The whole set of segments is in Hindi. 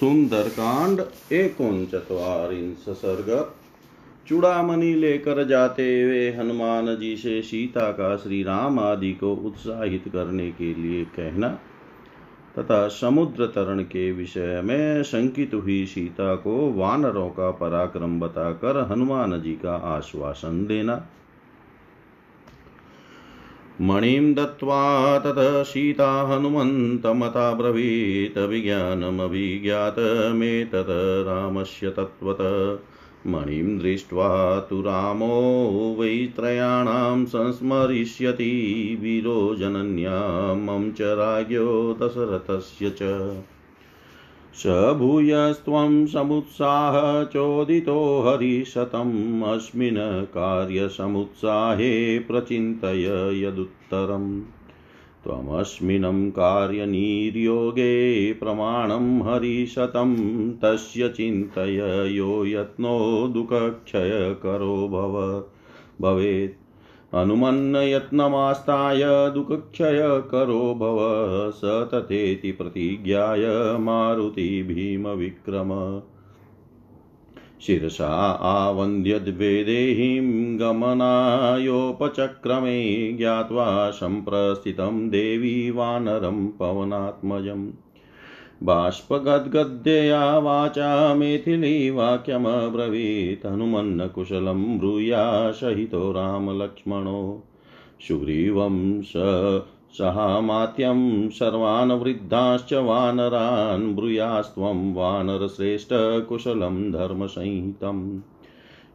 सुंदरकांड एकोनचत्वारिंश सर्ग। चूड़ामणि लेकर जाते हुए हनुमान जी से सीता का श्री राम आदि को उत्साहित करने के लिए कहना, तथा समुद्र तरण के विषय में शंकित हुई सीता को वानरों का पराक्रम बताकर हनुमान जी का आश्वासन देना। मणिं दत्त्वा ततः सीता हनुमन्तमताब्रवीत् विज्ञानमभिज्ञातमेतत् रामस्य तत्त्वत। मणिं दृष्ट्वा तु रामो वै त्रयाणां संस्मरिष्यति वीरो जनन्या मम च राज्ञो दशरथस्य च। स भूयस्त्वं समुत्साह चोदितो हरिशतम् अस्मिन् कार्यसमुत्साहे प्रचिन्तय यदुत्तरम्। त्वमस्मिन्नं कार्यनिर्योगे प्रमाणं हरिशतं तस्य चिन्तय यो यत्नो दुःखक्षयकरो भव। भवेत् हनुमन्नयत्नमास्ताय दुःखक्षयकरो भव स तथेति प्रतिज्ञाय मारुति भीमविक्रम। शिरसा आवन्द्यद्वेदेहीं गमनायोपचक्रमे ज्ञात्वा सम्प्रस्थितं देवी वानरं पवनात्मजम्। बाष्पगद्गद्यया वाचा मैथिलीवाक्यमब्रवीत् हनुमन्नकुशलं ब्रूया सहितो रामलक्ष्मणो। सुग्रीवं स सहामात्यं सर्वान् वृद्धाश्च वानरान् ब्रूयास्त्वं वानरश्रेष्ठकुशलं धर्मसंहितम्।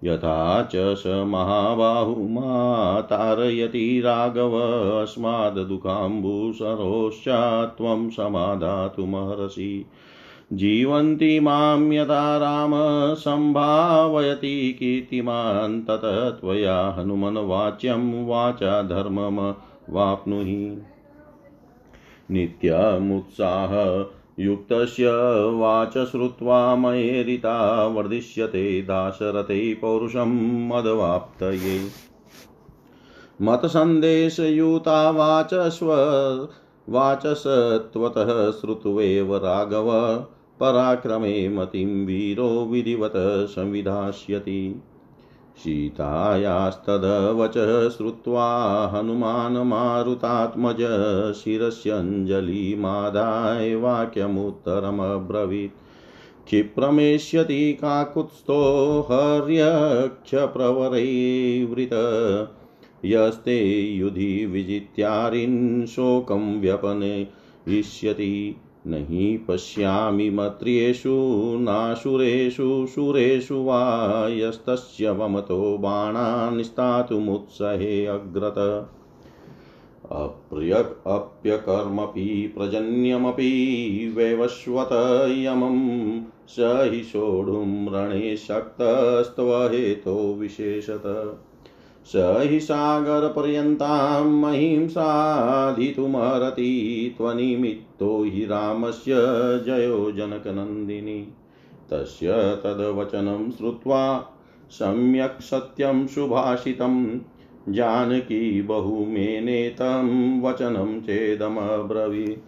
यथा च स महाबाहुमा तारयति राघव अस्माद्दुःखाम्बुसरोश्चा त्वं समाधातुमर्हसि जीवन्ति माँ यथा राम सम्भावयति कीर्तिमान्, ततः त्वया हनुमन्वाच्यं वाचा धर्ममवाप्नुहि नित्यमुत्साह युक्तस्य वाच श्रुत्वा मयेरिता वर्धिष्यते दाशरथे पौरुषं मदवाप्तये। मतसन्देशयुता वाचस्व वाचसत्वतः श्रुत्वेव राघव, पराक्रमे मतिं वीरो विधिवत संविधास्यति। सीतायास्तदवचः श्रुत्वा हनुमान् मारुतात्मज शिरस्यञ्जलिमादाय वाक्यमुत्तरमब्रवीत्। क्षिप्रमेष्यति काकुत्स्थो हर्यक्षप्रवरैवृत। यस्ते युधि विजित्यारिन् शोकं व्यपनयिष्यति न हि पश्यामि मत्र्येषु नाशुरेषु, सुरेषु वा यस्तस्य वमतो बाणान् स्थातुमुत्सहे अग्रत। अप्यकर्मपि प्रजन्यमपि वैवस्वत यमं स हि सोढुं रणे शक्तस्त्वहेतो विशेषत। स हि सागरपर्यन्तां महिं साधितुमर्हति त्वनिमित्तो हि रामस्य जयो जनकनन्दिनी। तस्य तद्वचनं श्रुत्वा सम्यक् सत्यं सुभाषितं जानकी बहुमेनेतं वचनं चेदमब्रवीत्।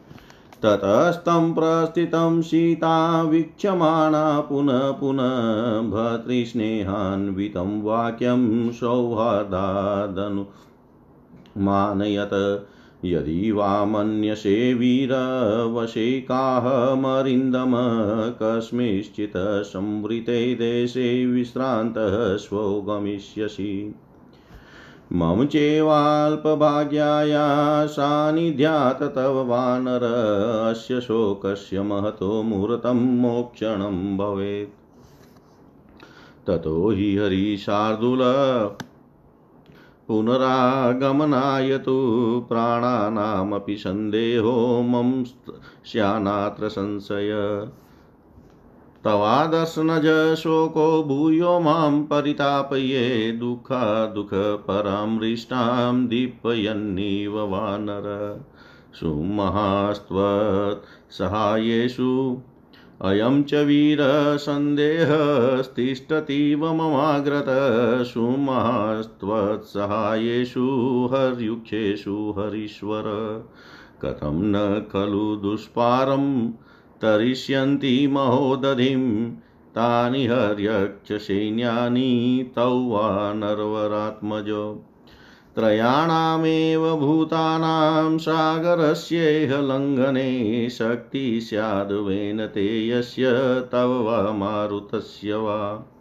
ततस्तं प्रस्थितं सीता वीक्षमाणा पुनः पुनः भर्तृस्नेहान्वितं वाक्यं सौहार्दादनुमानयत। यदि वा मन्यसे वीरवशेकाहमरिन्दम कस्मिंश्चित् संवृते देशे विश्रान्तः, स्वो गमिष्यसि। मम चेवाल्पभाग्याया सान्निध्यात् तव वानर अस्य शोकस्य महतो मुहूर्तं मोक्षणं भवेत्। ततो हि हरिशार्दूल पुनरागमनाय तु प्राणानामपि सन्देहो मम स्यानात्र संशय। तवादर्शनज शोको भूयो माँ परितापये दुःखादुःखपरामृष्टां दीपयन्निव वानर। सुमहास्त्वत्सहायेषु अयं च वीरसन्देहस्तिष्ठतीव ममाग्रत। सुमहास्त्वत्सहायेषु हर्युक्षेषु हरीश्वर। कथं न खलु दुष्पारं तरिष्यन्ति महोदधिं। तानि हर्यक्षसैन्यानि तौ वा नरवरात्मजो। त्रयाणामेव भूतानां सागरस्येह लङ्घने शक्ति स्याद्वेन ते यस्य तव वा मारुतस्य वा।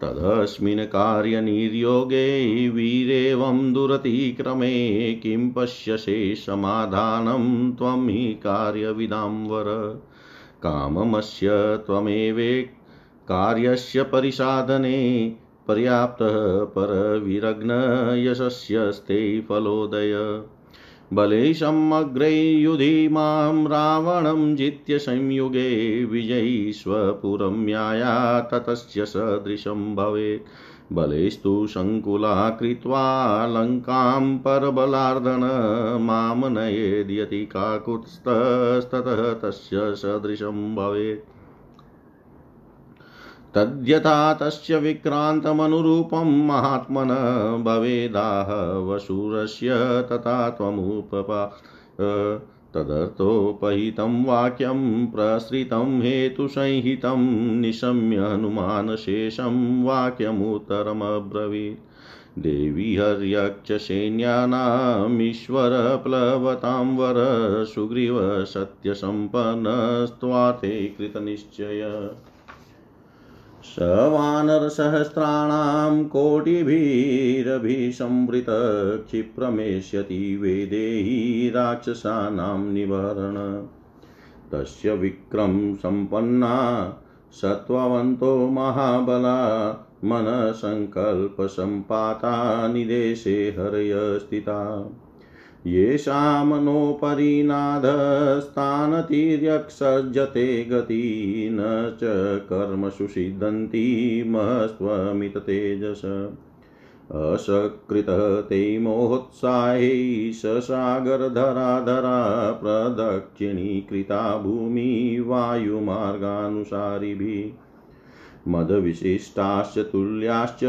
तदस्मिन् कार्यनिर्योगे वीरेवं दुरतिक्रमे किं पश्यसे समाधानं त्वं हि कार्यविदां वर। काममस्य त्वमेवे कार्यस्य परिसाधने पर्याप्तः परविरग्नयशस्यस्ते फलोदय। बले समग्रे युधि माँ रावणं जित्य संयुगे विजयी स्वपुरं याया ततस्य सदृशं भवेत्। बलेस्तु सङ्कुला कृत्वा लङ्कां परबलार्दन माँ नयेद्यति काकुत्स्ततः तस्य सदृशं भवेत्। तद्यथा तस्य विक्रान्तमनुरूपं महात्मन भवेदाह वशुरस्य तथा त्वमुपपा तदर्थोपहितं वाक्यं प्रसृतं हेतुसंहितं निशम्य हनुमानशेषं वाक्यमुत्तरमब्रवीत्। देवी हर्यक्षसैन्यानामीश्वर प्लवतां वर सुग्रीव सत्यसम्पन्नस्त्वाते कृतनिश्चय। स वानरसहस्राणां कोटिभिरभिसंवृतक्षिप्रमेष्यति वेदेहि राक्षसानां निवारण। तस्य विक्रम सम्पन्ना सत्त्ववन्तो महाबला मनसङ्कल्पसम्पाता निदेशे हरय स्थिता येषामनोपरि नाधस्तानतिर्यक्सज्जते गति न च कर्मसु सिद्धन्ति महस्त्वमिततेजस असकृतः ते मोहोत्साहे ससागरधराधरा प्रदक्षिणीकृता भूमि वायुमार्गानुसारिभिः। मदविशिष्टाश्च तुल्याश्च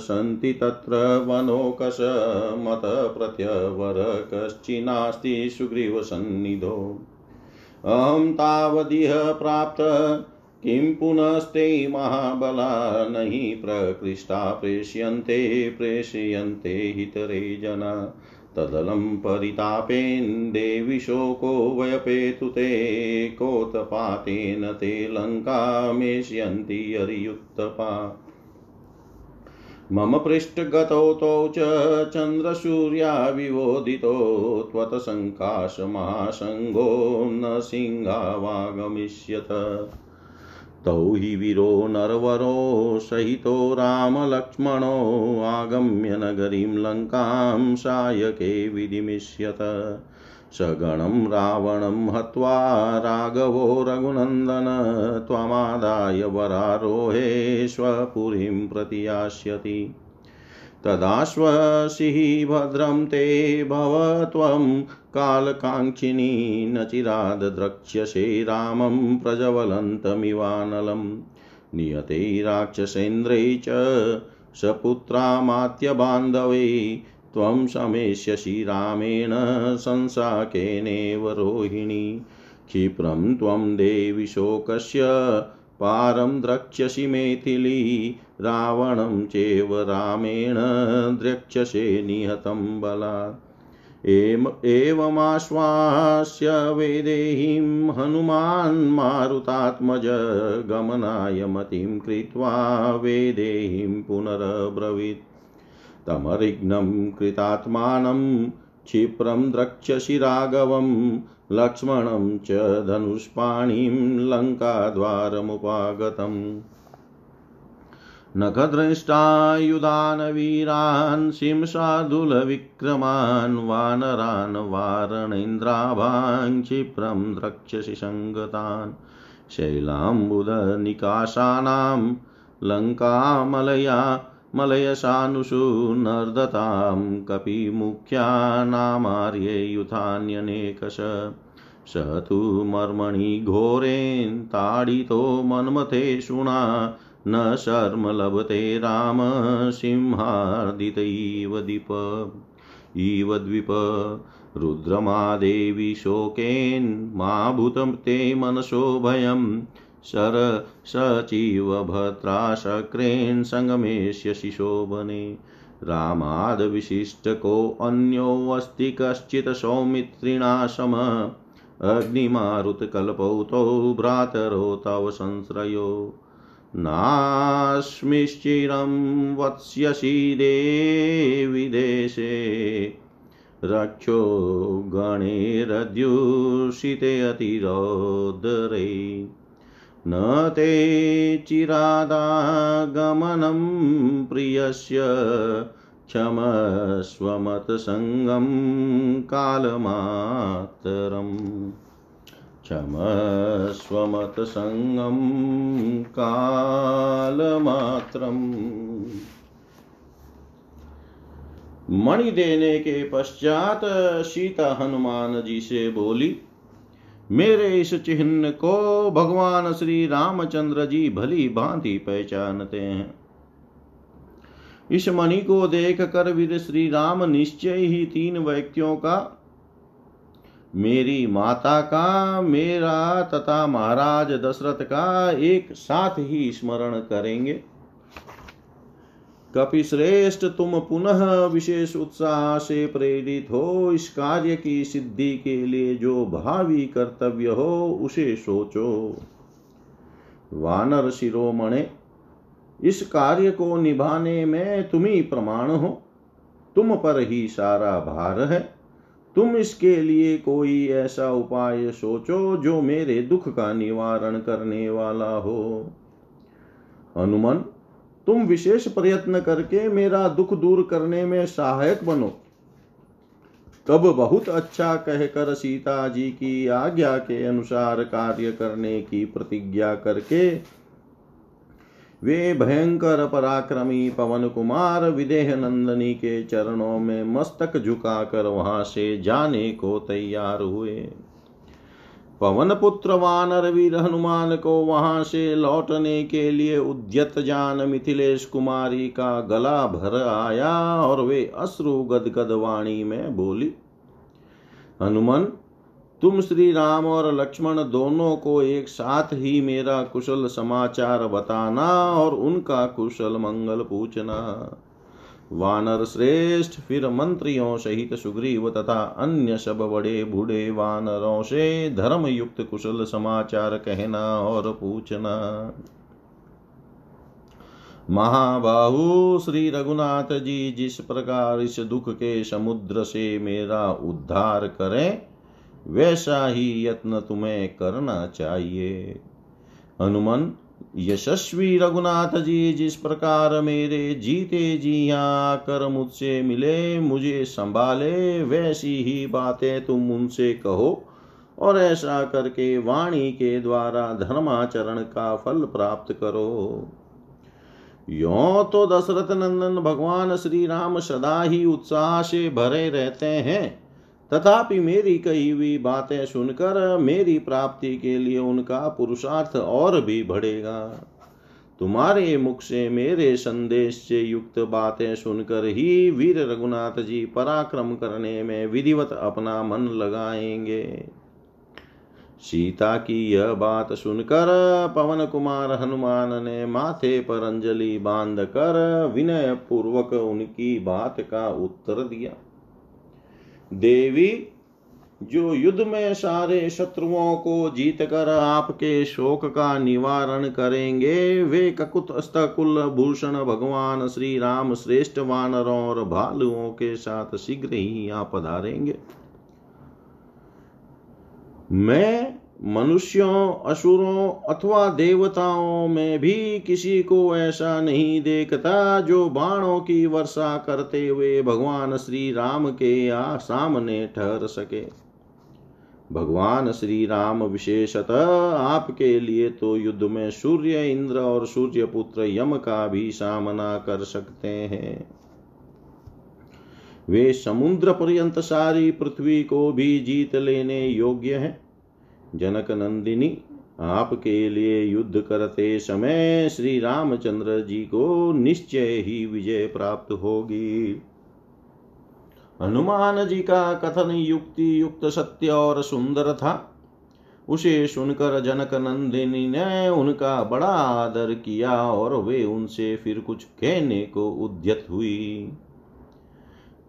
सन्ति तत्र वनोकश मतप्रत्यवर कश्चिन्नास्ति सुग्रीवसन्निधो। अहं तावदिह प्राप्त किं पुनस्ते महाबला न हि प्रकृष्टा प्रेष्यन्ते प्रेषयन्ते हितरे जना। तदलं परितापेन देवि शोको वयपेतु ते कोतपातेन ते लङ्कामेष्यन्ति हरियुत्तपा मम पृष्ठगतौ तौ च चन्द्रसूर्या विवोदितो त्वत्सङ्काशमासङ्गो न सिंहावागमिष्यत तौ हि वीरो नरवरो सहितो रामलक्ष्मणो आगम्य नगरीं लङ्कां सायके विधिमिष्यत। सगणं रावणं हत्वा राघवो रघुनन्दन त्वमादाय वरारोहे स्वपुरीं प्रति यास्यति तदाश्वसिः भद्रं ते भव त्वं कालकाङ्क्षिणी न चिराद द्रक्ष्यसे रामं प्रज्वलन्तमिवानलं नियते राक्षसेन्द्रै च सपुत्रामात्यबान्धवै, त्वं शमेष्यसि रामेण संसाकेनेव रोहिणी। क्षिप्रं त्वं देवि शोकस्य, पारं द्रक्ष्यसि मैथिली, रावणं चेव रामेण द्रक्ष्यसे निहतं बलात् एवमाश्वास्य वेदेहीं हनुमान् मारुतात्मज गमनाय मतिं कृत्वा वेदेहीं पुनरब्रवीत्। तमरिघ्नं कृतात्मानं, क्षिप्रं द्रक्ष्यसि लक्ष्मणं च धनुष्पाणिं लङ्काद्वारमुपागतम्। नखद्रष्टायुधान् वीरान् सिंशार्दुलविक्रमान् वानरान् वारणेन्द्राभान् क्षिप्रं द्रक्ष्यसि सङ्गतान्। शैलाम्बुधनिकाशानां लङ्कामलया मलयसानुषु नर्दतां कपिमुख्यानामार्ये युधान्यनेकश। स तु मर्मणि घोरेन् ताडितो मन्मथेषुणा न शर्म लभते राम सिंहार्दित इव दीप। इव द्विप। रुद्रमादेवी शोकेन्मा भूतं ते मनसो भयं। शर सचिव भद्राशक्रेन् सङ्गमेष्यसि शोभने रामाद्विशिष्टकोऽन्योऽस्ति कश्चित् सौमित्रिणा सम। अग्निमारुतकल्पौ तौ भ्रातरो तव संश्रयो। नास्मिश्चिरं वत्स्यसि देविदेशे रक्षो गणेरद्युषिते अतिरोदरे। न ते चिरादागमनं प्रियस्य क्षमस्वमतसङ्गं कालमातरम्। क्षमस्वमतसङ्गं कालमात्रम्। मणि देने के पश्चात सीता हनुमान जी से बोली, मेरे इस चिन्ह को भगवान श्री रामचंद्र जी भली भांति पहचानते हैं। इस मणि को देख कर वीर श्री राम निश्चय ही तीन व्यक्तियों का मेरी माता का, मेरा तथा महाराज दशरथ का एक साथ ही स्मरण करेंगे। कपि श्रेष्ठ तुम पुनः विशेष उत्साह से प्रेरित हो, इस कार्य की सिद्धि के लिए जो भावी कर्तव्य हो, उसे सोचो। वानर शिरोमणे, इस कार्य को निभाने में तुम ही प्रमाण हो। तुम पर ही सारा भार है। तुम इसके लिए कोई ऐसा उपाय सोचो जो मेरे दुख का निवारण करने वाला हो। हनुमान, तुम विशेष प्रयत्न करके मेरा दुख दूर करने में सहायक बनो। तब बहुत अच्छा कहकर सीता जी की आज्ञा के अनुसार कार्य करने की प्रतिज्ञा करके वे भयंकर पराक्रमी पवन कुमार विदेह नंदनी के चरणों में मस्तक झुकाकर वहाँ से जाने को तैयार हुए। पवन पुत्र वानर वीर हनुमान को वहाँ से लौटने के लिए उद्यत जान मिथिलेश कुमारी का गला भर आया और वे अश्रु गदगद वाणी में बोली, हनुमान तुम श्री राम और लक्ष्मण दोनों को एक साथ ही मेरा कुशल समाचार बताना और उनका कुशल मंगल पूछना। वानर श्रेष्ठ, फिर मंत्रियों सहित सुग्रीव तथा अन्य सब बड़े बूढ़े वानरों से धर्म युक्त कुशल समाचार कहना और पूछना। महाबाहु श्री रघुनाथ जी, जिस प्रकार इस दुख के समुद्र से मेरा उद्धार करें वैसा ही यत्न तुम्हें करना चाहिए। हनुमान, यशस्वी रघुनाथ जी जिस प्रकार मेरे जीते जी आकर मुझसे मिले, मुझे संभाले, वैसी ही बातें तुम उनसे कहो और ऐसा करके वाणी के द्वारा धर्माचरण का फल प्राप्त करो। यो तो दशरथ नंदन भगवान श्री राम सदा ही उत्साह से भरे रहते हैं। तथापि मेरी कही हुई बातें सुनकर मेरी प्राप्ति के लिए उनका पुरुषार्थ और भी बढ़ेगा। तुम्हारे मुख से मेरे संदेश से युक्त बातें सुनकर ही वीर रघुनाथ जी पराक्रम करने में विधिवत अपना मन लगाएँगे। सीता की यह बात सुनकर पवन कुमार हनुमान ने माथे पर अंजलि बाँध कर विनय पूर्वक उनकी बात का उत्तर दिया। देवी, जो युद्ध में सारे शत्रुओं को जीत कर आपके शोक का निवारण करेंगे, वे ककुत अस्तकुल भूषण, भगवान श्री राम श्रेष्ठ वानरों और भालुओं के साथ शीघ्र ही यहाँ पधारेंगे। मैं मनुष्यों, असुरों अथवा देवताओं में भी किसी को ऐसा नहीं देखता जो बाणों की वर्षा करते हुए भगवान श्री राम के आ सामने ठहर सके। भगवान श्री राम विशेषतः आपके लिए तो युद्ध में सूर्य इंद्र और सूर्य पुत्र यम का भी सामना कर सकते हैं। वे समुद्र पर्यंत सारी पृथ्वी को भी जीत लेने योग्य हैं। जनक नंदिनी आपके लिए युद्ध करते समय श्री रामचंद्र जी को निश्चय ही विजय प्राप्त होगी। हनुमान जी का कथन युक्ति युक्त सत्य और सुंदर था। उसे सुनकर जनक नंदिनी ने उनका बड़ा आदर किया और वे उनसे फिर कुछ कहने को उद्यत हुई।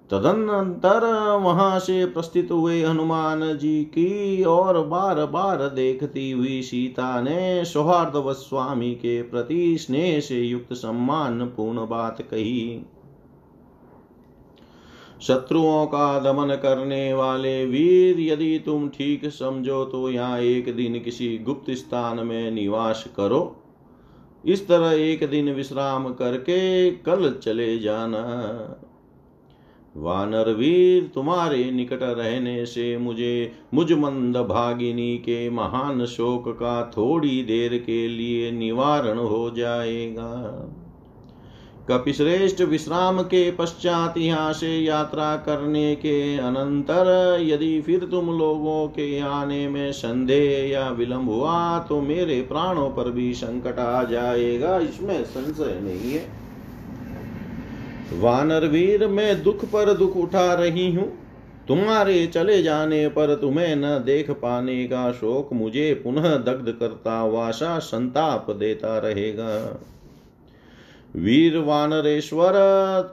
तदनंतर वहाँ से प्रस्थित हुए हनुमान जी की और बार बार देखती हुई सीता ने सौहार्द स्वामी के प्रति स्नेह से युक्त सम्मान पूर्ण बात कही। शत्रुओं का दमन करने वाले वीर, यदि तुम ठीक समझो तो यहाँ एक दिन किसी गुप्त स्थान में निवास करो। इस तरह एक दिन विश्राम करके कल चले जाना। वानर वीर, तुम्हारे निकट रहने से मुझे मुझ मंद भागिनी के महान शोक का थोड़ी देर के लिए निवारण हो जाएगा। कपिश्रेष्ठ विश्राम के पश्चात यहाँ से यात्रा करने के अनंतर यदि फिर तुम लोगों के आने में संदेह या विलंब हुआ तो मेरे प्राणों पर भी संकट आ जाएगा। इसमें संशय नहीं है। वानर वीर मैं दुख पर दुख उठा रही हूँ। तुम्हारे चले जाने पर तुम्हें न देख पाने का शोक मुझे पुनः दग्ध करता वासा संताप देता रहेगा। वीर वानरेश्वर,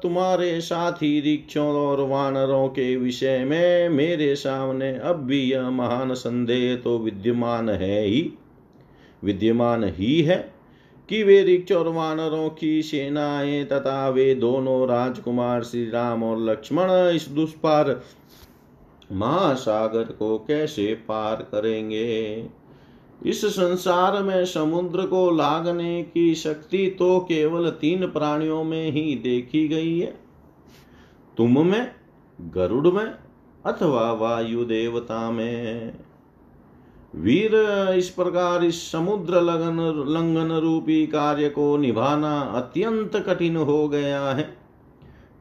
तुम्हारे साथी रिक्षों और वानरों के विषय में मेरे सामने अब भी यह महान संदेह तो विद्यमान है ही, विद्यमान ही है। कि वे रिक्ष और वानरों की सेनाएँ तथा वे दोनों राजकुमार श्री राम और लक्ष्मण इस दुष्पार महासागर को कैसे पार करेंगे? इस संसार में समुद्र को लागने की शक्ति तो केवल तीन प्राणियों में ही देखी गई है। तुम में, गरुड़ में अथवा वायु देवता में। वीर इस प्रकार इस समुद्र लगन, लंघन रूपी कार्य को निभाना अत्यंत कठिन हो गया है।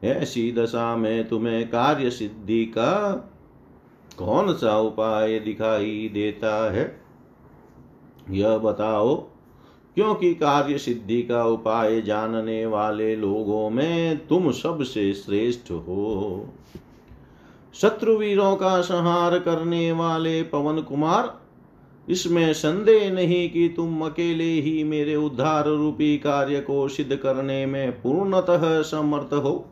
ऐसी दशा में तुम्हें कार्य सिद्धि का कौन सा उपाय दिखाई देता है? यह बताओ, क्योंकि कार्य सिद्धि का उपाय जानने वाले लोगों में तुम सबसे श्रेष्ठ हो। शत्रुवीरों का संहार करने वाले पवन कुमार इसमें संदेह नहीं कि तुम अकेले ही मेरे उद्धार रूपी कार्य को सिद्ध करने में पूर्णतः समर्थ हो।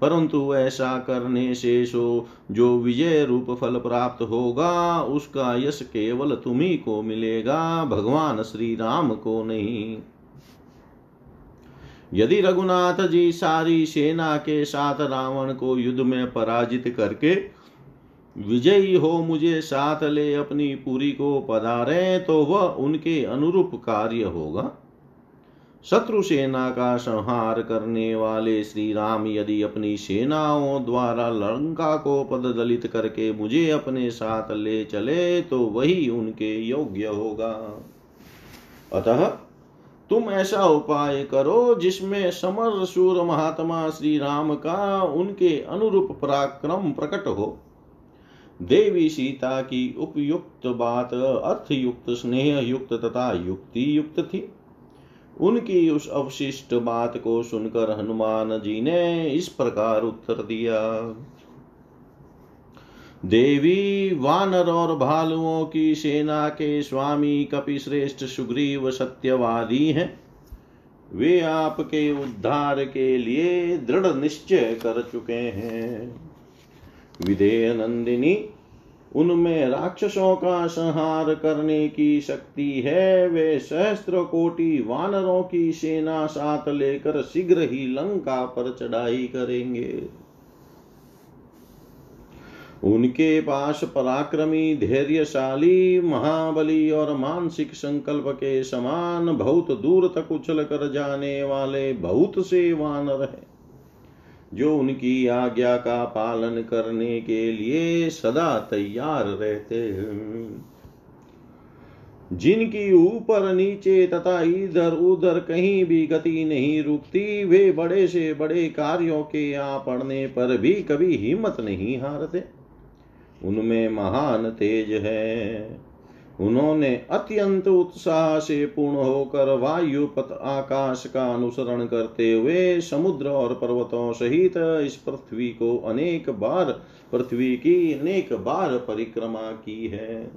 परंतु ऐसा करने से सो जो विजय रूप फल प्राप्त होगा, उसका यश केवल तुम्ही को मिलेगा, भगवान श्री राम को नहीं। यदि रघुनाथ जी सारी सेना के साथ रावण को युद्ध में पराजित करके विजयी हो मुझे साथ ले अपनी पूरी को पधारे तो वह उनके अनुरूप कार्य होगा। शत्रु सेना का संहार करने वाले श्री राम यदि अपनी सेनाओं द्वारा लंका को पद दलित करके मुझे अपने साथ ले चले तो वही उनके योग्य होगा। अतः तुम ऐसा उपाय करो जिसमें समर सूर महात्मा श्री राम का उनके अनुरूप पराक्रम प्रकट हो। देवी सीता की उपयुक्त बात, अर्थयुक्त स्नेह युक्त तथा युक्ति युक्त थी। उनकी उस अवशिष्ट बात को सुनकर हनुमान जी ने इस प्रकार उत्तर दिया। देवी, वानर और भालुओं की सेना के स्वामी कपि श्रेष्ठ सुग्रीव सत्यवादी हैं। वे आपके उद्धार के लिए दृढ़ निश्चय कर चुके हैं। विधेय नंदिनी उनमें राक्षसों का संहार करने की शक्ति है। वे सहस्त्र कोटि वानरों की सेना साथ लेकर शीघ्र ही लंका पर चढ़ाई करेंगे। उनके पास पराक्रमी, धैर्यशाली, महाबली और मानसिक संकल्प के समान बहुत दूर तक उछल कर जाने वाले बहुत से वानर हैं। जो उनकी आज्ञा का पालन करने के लिए सदा तैयार रहते हैं। जिनकी ऊपर नीचे तथा इधर उधर कहीं भी गति नहीं रुकती, वे बड़े से बड़े कार्यों के आ पड़ने पर भी कभी हिम्मत नहीं हारते। उनमें महान तेज है। उन्होंने अत्यंत उत्साह से पूर्ण होकर वायु पथ आकाश का अनुसरण करते हुए समुद्र और पर्वतों सहित इस पृथ्वी को अनेक बार, पृथ्वी की अनेक बार परिक्रमा की है।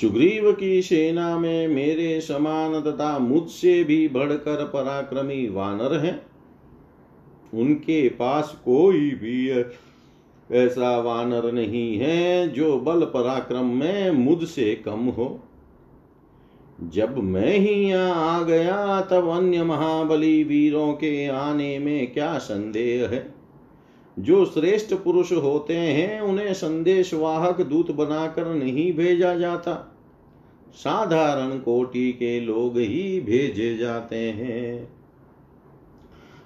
सुग्रीव की सेना में मेरे समान तथा मुझसे भी बढ़कर पराक्रमी वानर हैं। उनके पास कोई भी ऐसा वानर नहीं है जो बल पराक्रम में मुझसे कम हो। जब मैं ही यहाँ आ गया, तब अन्य महाबली वीरों के आने में क्या संदेह है? जो श्रेष्ठ पुरुष होते हैं, उन्हें संदेश वाहक दूत बनाकर नहीं भेजा जाता। साधारण कोटि के लोग ही भेजे जाते हैं।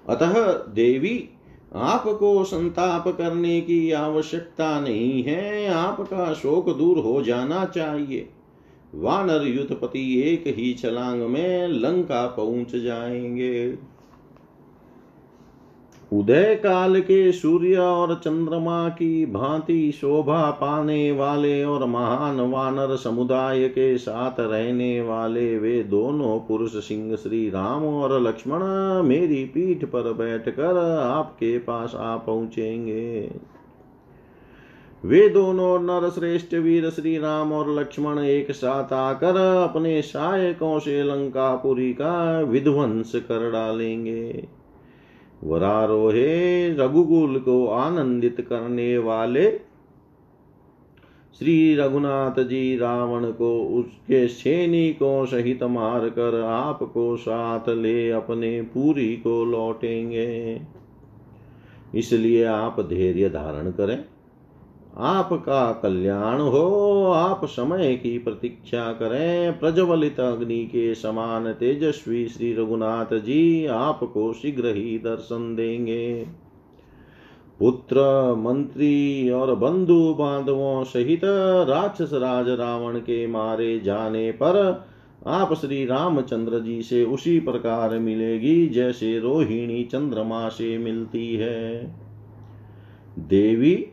अतः देवी आपको संताप करने की आवश्यकता नहीं है। आपका शोक दूर हो जाना चाहिए। वानर युद्धपति एक ही छलांग में लंका पहुँच जाएँगे। उदय काल के सूर्य और चंद्रमा की भांति शोभा पाने वाले और महान वानर समुदाय के साथ रहने वाले वे दोनों पुरुष सिंह श्री राम और लक्ष्मण मेरी पीठ पर बैठकर आपके पास आ पहुँचेंगे। वे दोनों नर श्रेष्ठ वीर श्री राम और लक्ष्मण एक साथ आकर अपने सहायकों से लंकापुरी का विध्वंस कर डालेंगे। वरारोहे रघुकुल को आनंदित करने वाले श्री रघुनाथ जी रावण को उसके सैनिकों सहित मार कर आपको साथ ले अपने पूरी को लौटेंगे। इसलिए आप धैर्य धारण करें। आपका कल्याण हो, आप समय की प्रतीक्षा करें। प्रज्वलित अग्नि के समान तेजस्वी श्री रघुनाथ जी आपको शीघ्र ही दर्शन देंगे। पुत्र, मंत्री और बंधु बांधवों सहित राक्षस राज रावण के मारे जाने पर आप श्री रामचंद्र जी से उसी प्रकार मिलेगी जैसे रोहिणी चंद्रमा से मिलती है। देवी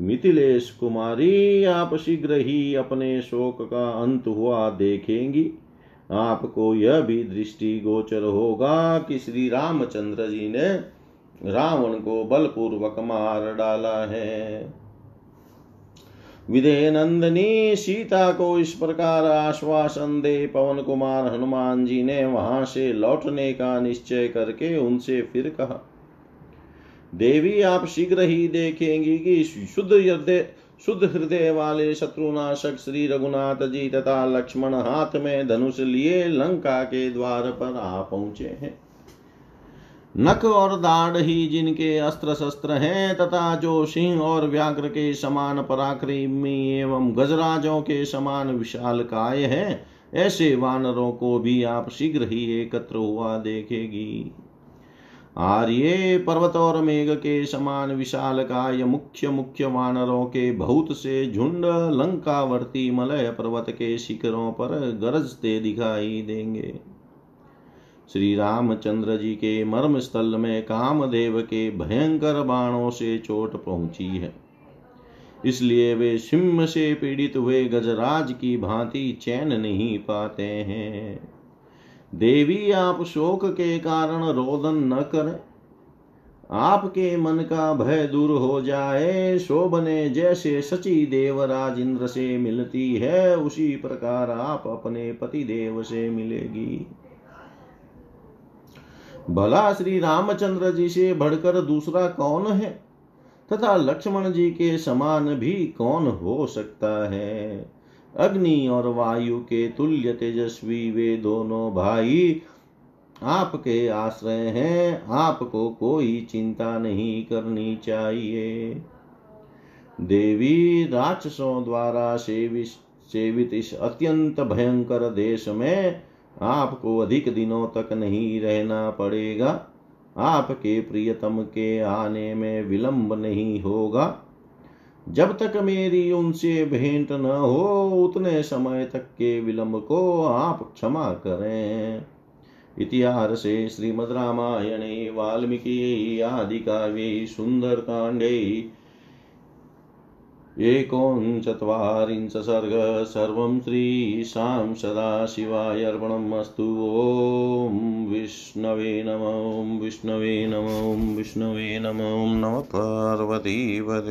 मिथिलेश कुमारी, आप शीघ्र ही अपने शोक का अंत हुआ देखेंगी। आपको यह भी दृष्टि गोचर होगा कि श्री रामचंद्र जी ने रावण को बलपूर्वक मार डाला है। विदे नंदनी सीता को इस प्रकार आश्वासन दे पवन कुमार हनुमान जी ने वहाँ से लौटने का निश्चय करके उनसे फिर कहा देवी आप शीघ्र ही देखेंगी कि शुद्ध हृदय शुद्ध हृदय वाले शत्रुनाशक श्री रघुनाथ जी तथा लक्ष्मण हाथ में धनुष लिए लंका के द्वार पर आ पहुँचे हैं। नख और दाढ़ ही जिनके अस्त्र शस्त्र हैं तथा जो सिंह और व्याघ्र के समान पराक्रमी एवं गजराजों के समान विशाल काय है, ऐसे वानरों को भी आप शीघ्र ही एकत्र हुआ देखेगी। आर्य पर्वत और मेघ के समान विशाल काय मुख्य मुख्य वानरों के बहुत से झुंड लंकावर्ती मलय पर्वत के शिखरों पर गरजते दिखाई देंगे। श्री रामचंद्र जी के मर्म स्थल में कामदेव के भयंकर बाणों से चोट पहुँची है। इसलिए वे सिंह से पीड़ित हुए गजराज की भांति चैन नहीं पाते हैं। देवी, आप शोक के कारण रोदन न करें। आपके मन का भय दूर हो जाए। शोभने जैसे सची देवराज इंद्र से मिलती है, उसी प्रकार आप अपने पति देव से मिलेगी। भला श्री रामचंद्र जी से बढ़कर दूसरा कौन है? तथा लक्ष्मण जी के समान भी कौन हो सकता है? अग्नि और वायु के तुल्य तेजस्वी वे दोनों भाई आपके आश्रय हैं, आपको कोई चिंता नहीं करनी चाहिए। देवी राक्षसों द्वारा सेवित सेवित इस अत्यंत भयंकर देश में आपको अधिक दिनों तक नहीं रहना पड़ेगा। आपके प्रियतम के आने में विलंब नहीं होगा। जब तक मेरी उनसे भेंट न हो, उतने समय तक के विलंब को आप क्षमा करें। इतिहासे श्रीमद् रामायणे, वाल्मीकि आदिकाव्ये सुन्दरकाण्डे एकोनचत्वारिंश सर्ग सर्वं श्रीशां सदाशिवाय अर्पणम् अस्तु। ॐ विष्णवे नमो विष्णवे नमो विष्णवे नमो नमः पार्वतीपदे